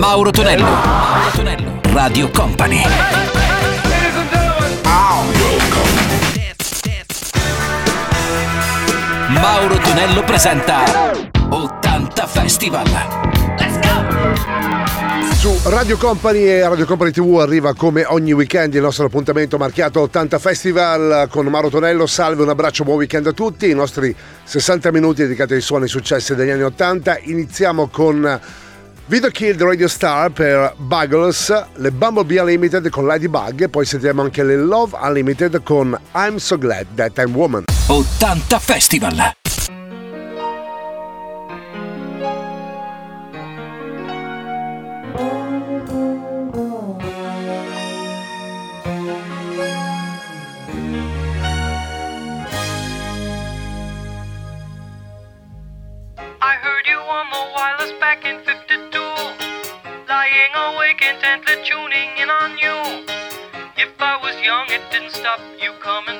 Mauro Tonello. Mauro Tonello. Radio Company. Mauro Tonello presenta 80 Festival. Let's go! Su Radio Company e Radio Company TV arriva come ogni weekend il nostro appuntamento marchiato 80 Festival con Mauro Tonello. Salve, un abbraccio, buon weekend a tutti. I nostri 60 minuti dedicati ai suoni successi degli anni 80. Iniziamo con Video Kill the Radio Star per Buggles, le Bumblebee Unlimited con Ladybug e poi sentiamo anche le Love Unlimited con I'm So Glad That I'm Woman. 80 Festival! intently tuning in on you. If I was young, it didn't stop you coming.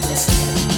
goodness.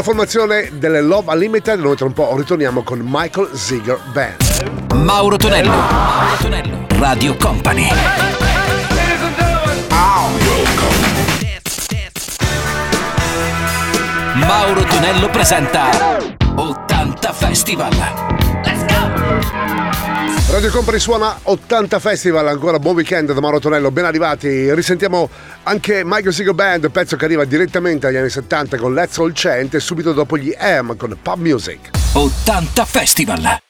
Dalla formazione delle Love Unlimited, noi tra un po' ritorniamo con Michael Ziegler Band. Mauro Tonello, Mauro Tonello, Radio Company. Mauro Tonello presenta 80 Festival. Radio Company suona 80 Festival, ancora buon weekend da Mauro Tonello, ben arrivati. Risentiamo anche Michael Sigo Band, pezzo che arriva direttamente agli anni 70 con Let's All Chant e subito dopo gli M con Pub Music. 80 Festival!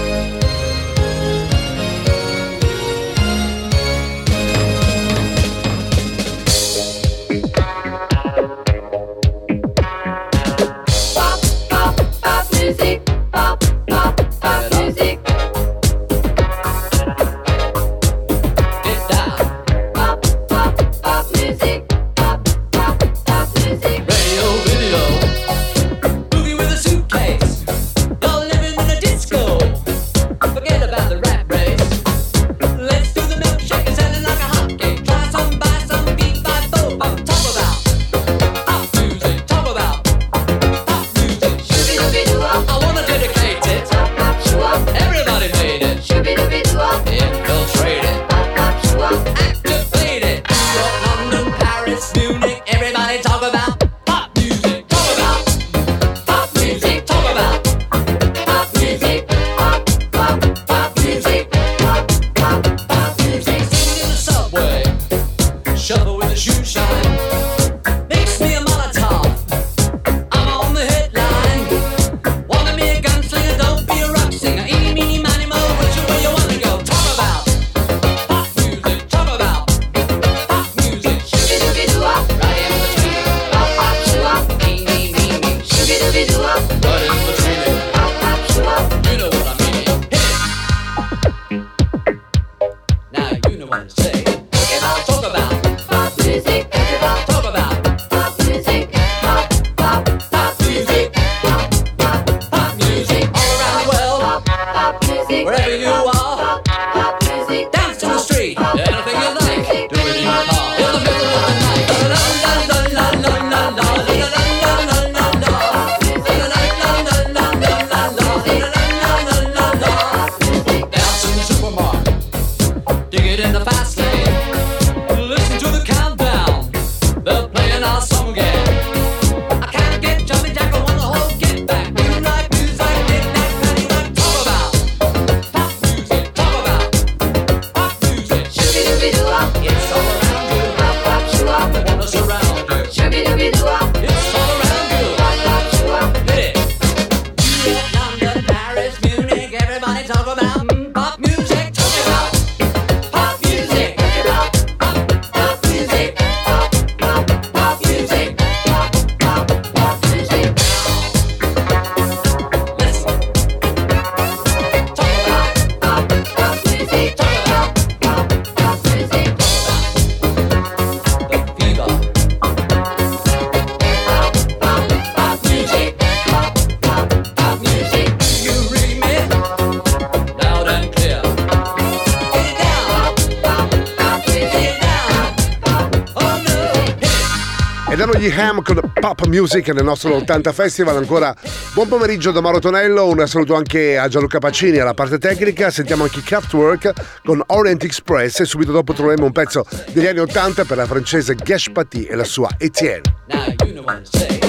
Ham con Pop Music nel nostro 80 Festival. Ancora buon pomeriggio da Mauro Tonello. Un saluto anche a Gianluca Pacini alla parte tecnica. Sentiamo anche Kraftwerk con Orient Express. E subito dopo troveremo un pezzo degli anni 80 per la francese Gash Paty e la sua Etienne. Now, you know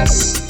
Express.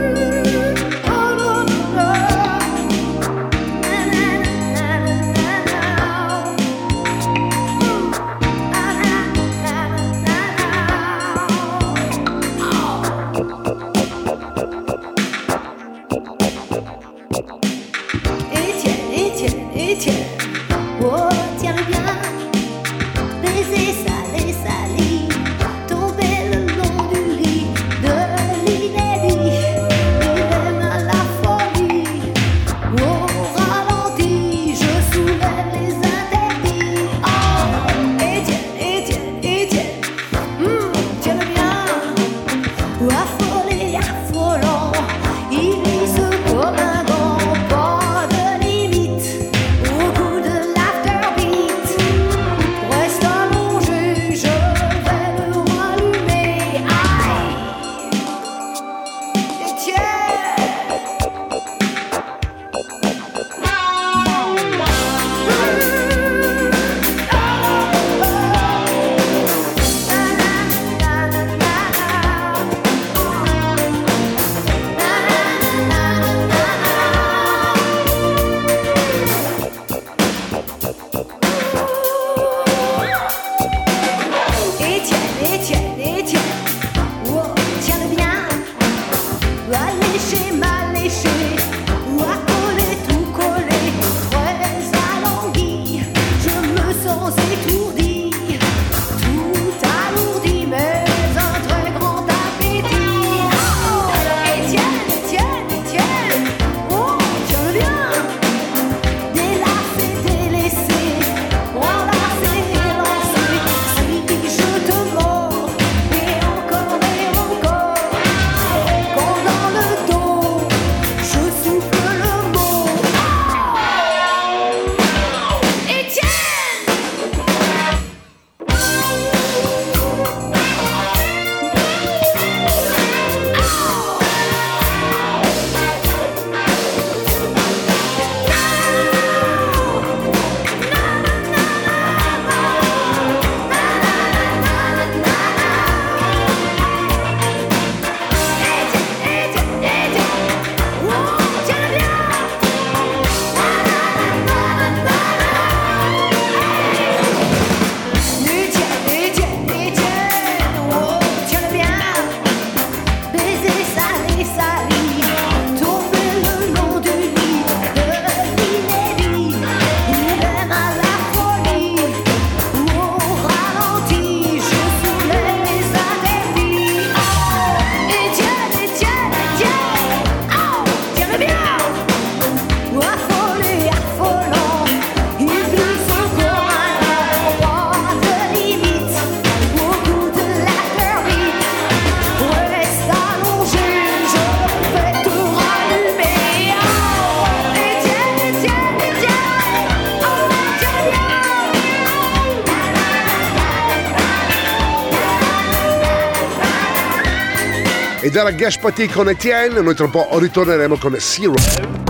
Ed era Gashpati con Etienne. Noi tra un po' ritorneremo con Zero.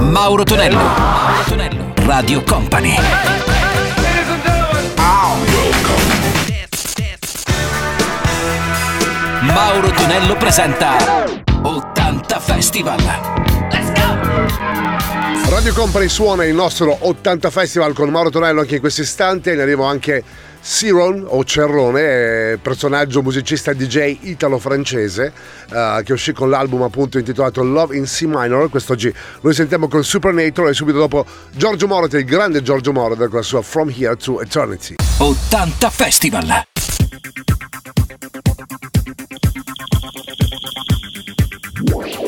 Mauro Tonello. Mauro Tonello. Radio Company. Mauro Tonello presenta 80 Festival. Radio Company suona il nostro 80 Festival con Mauro Tonello anche in questo istante. Ne arrivo anche Ciron o Cerrone, eh, personaggio musicista DJ italo-francese eh, che uscì con l'album appunto intitolato Love in C minor. Quest'oggi noi sentiamo con Supernatural e subito dopo Giorgio Moroder, il grande Giorgio Moroder con la sua From Here to Eternity. 80 Festival. Once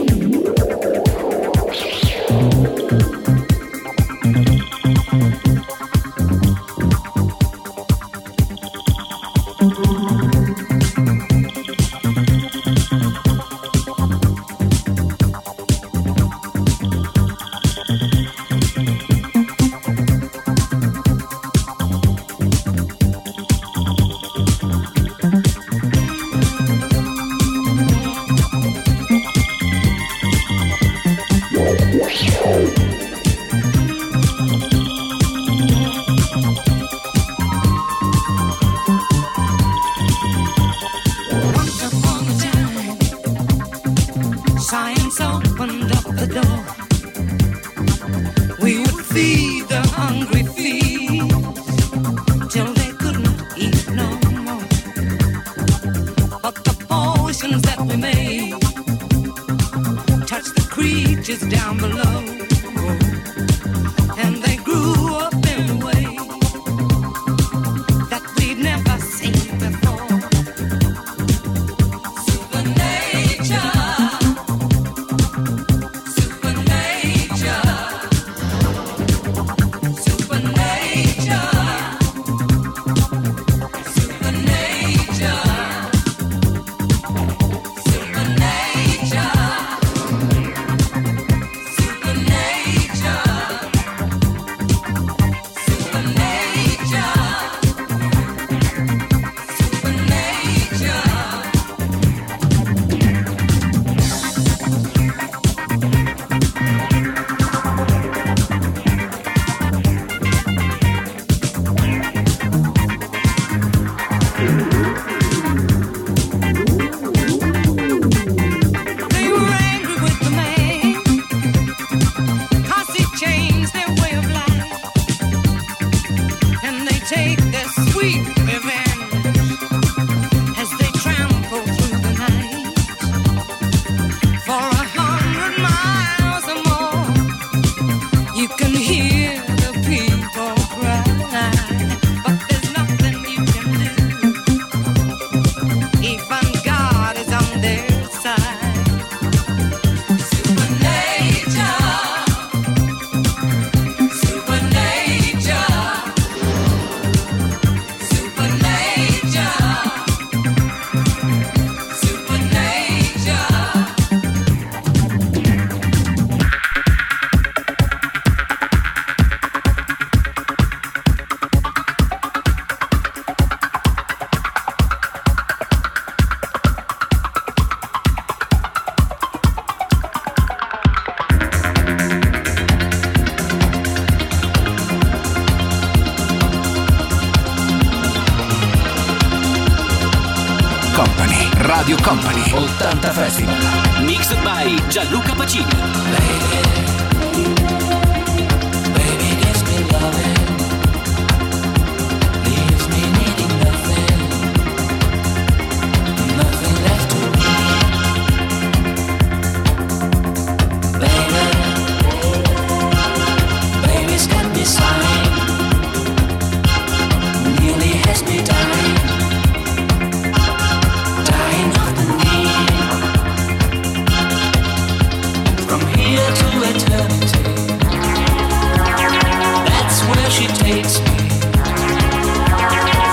Just down below.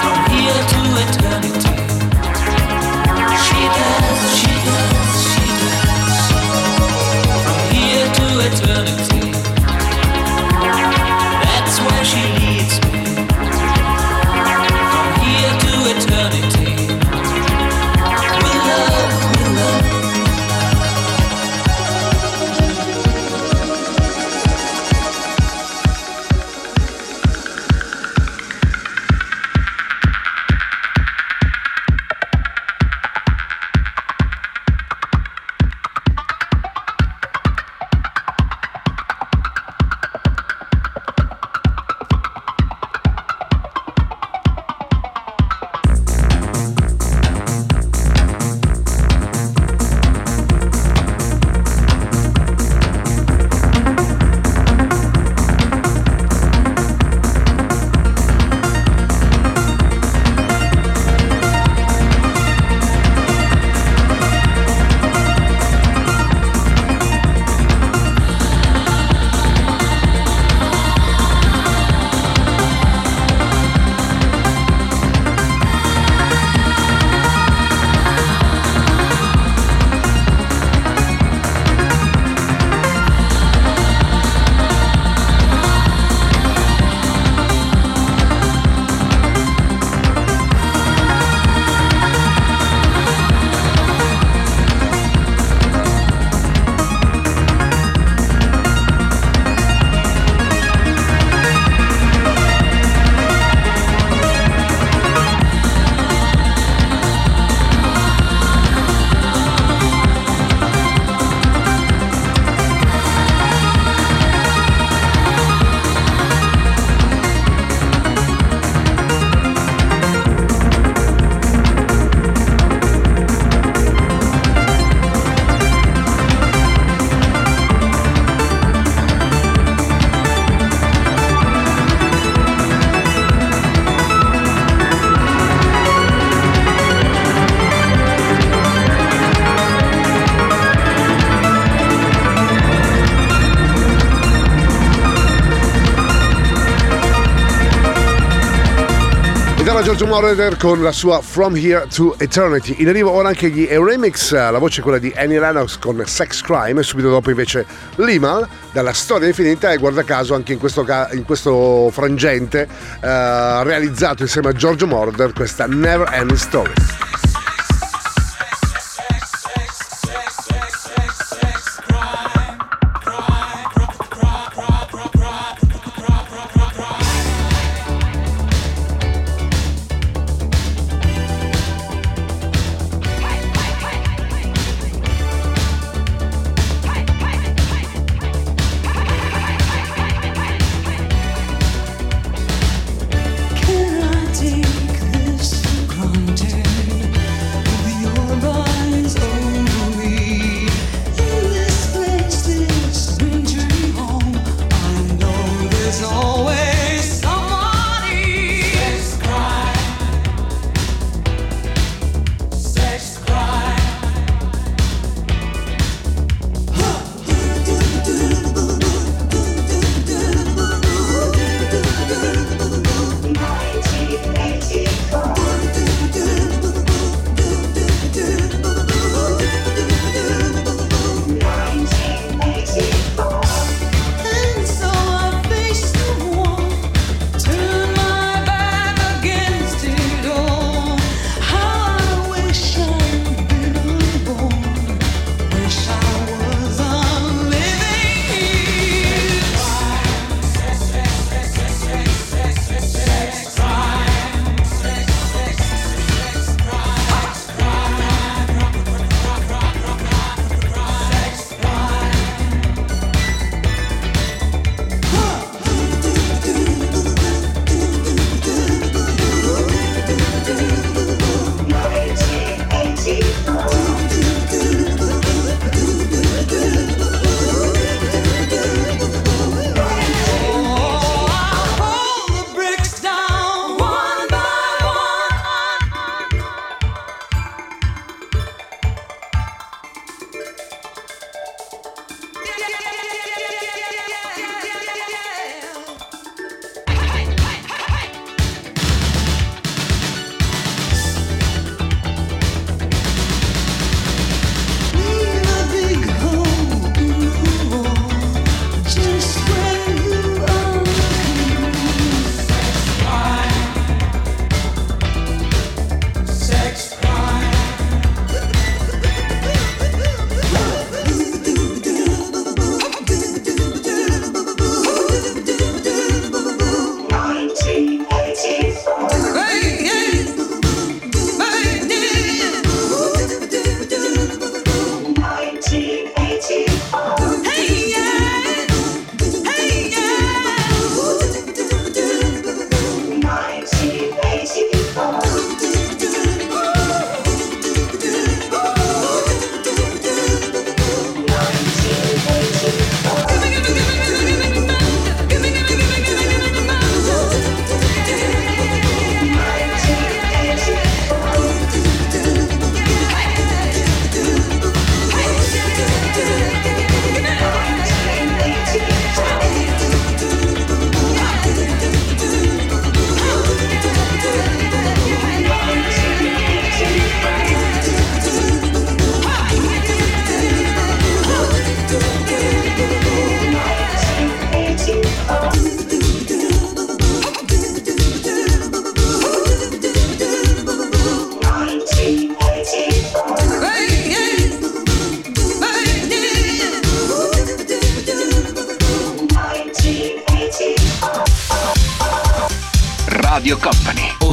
From here to eternity, Giorgio Moroder con la sua From Here to Eternity. In arrivo ora anche gli Remix, la voce è quella di Annie Lennox con Sex Crime, subito dopo invece Limal dalla storia infinita e guarda caso anche in questo, in questo frangente eh, realizzato insieme a Giorgio Moroder questa Never Ending Story.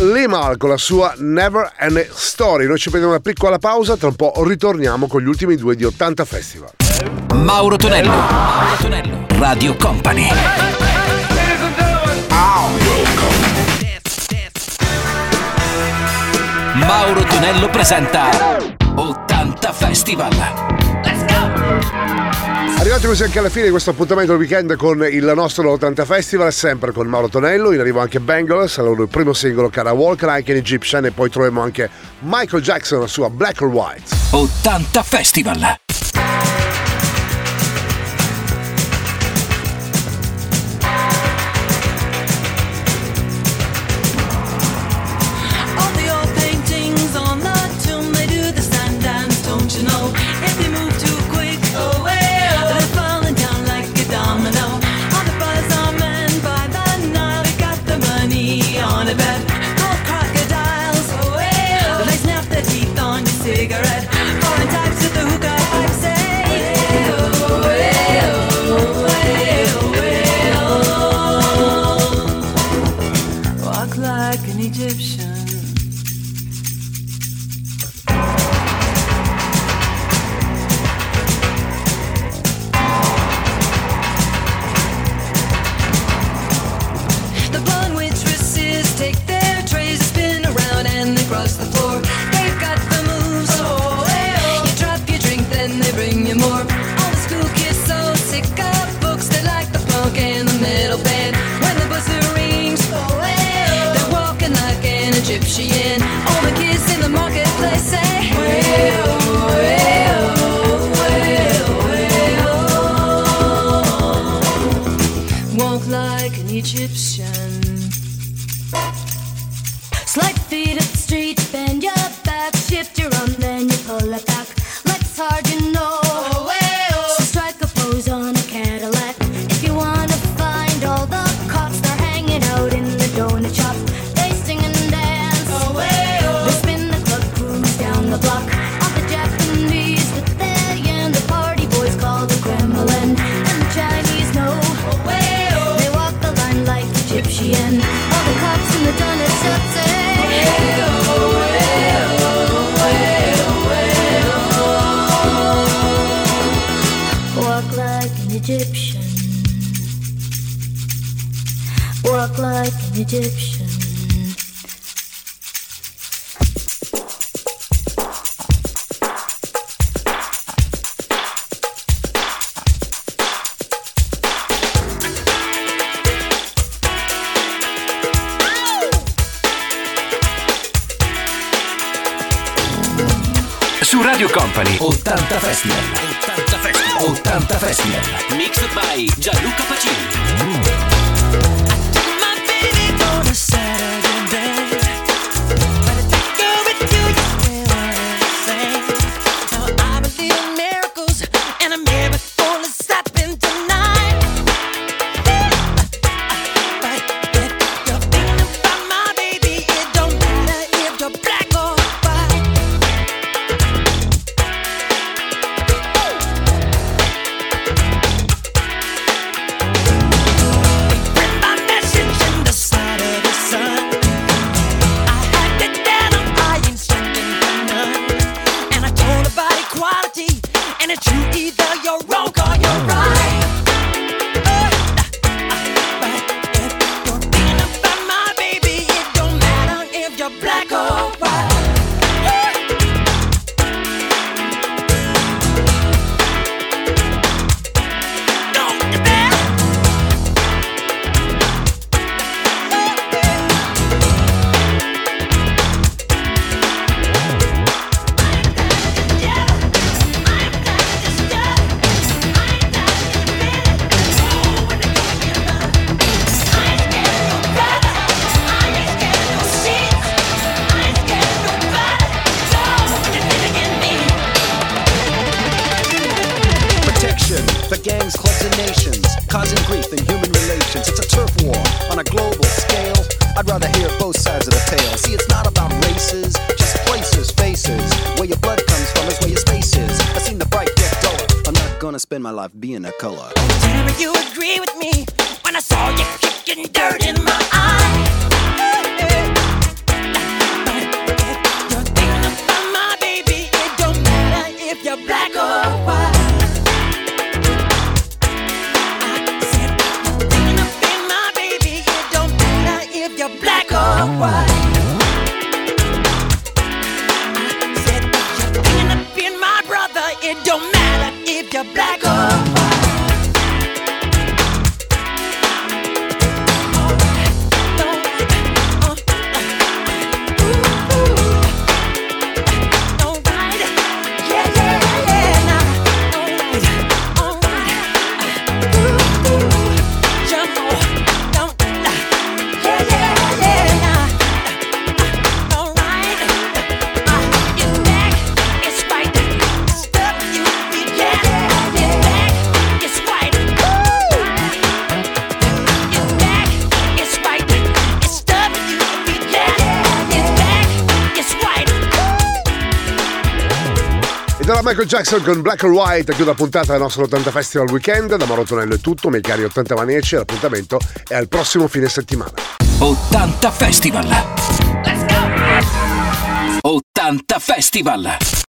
Lee con la sua Never End Story. Noi ci prendiamo una piccola pausa, tra un po' ritorniamo con gli ultimi due di 80 Festival. Mauro Tonello, Mauro Tonello, Radio Company. Mauro Tonello presenta 80 Festival. Let's go! Arrivati così anche alla fine di questo appuntamento del weekend con il nostro 80 Festival, sempre con Mauro Tonello, in arrivo anche Bangles, allora il primo singolo Cara Walk anche in Egyptian e poi troviamo anche Michael Jackson, la sua Black or White. 80 Festival! Egyptian. Radio Company. 80 Festival. 80 Festival. 80 Festival. Mixed by Gianni dirty. Michael Jackson con Black or White chiude la puntata del nostro 80 Festival Weekend. Da Mauro Tonello è tutto, miei cari 80 maniaci. L'appuntamento è al prossimo fine settimana. 80 Festival. Let's go! 80 Festival.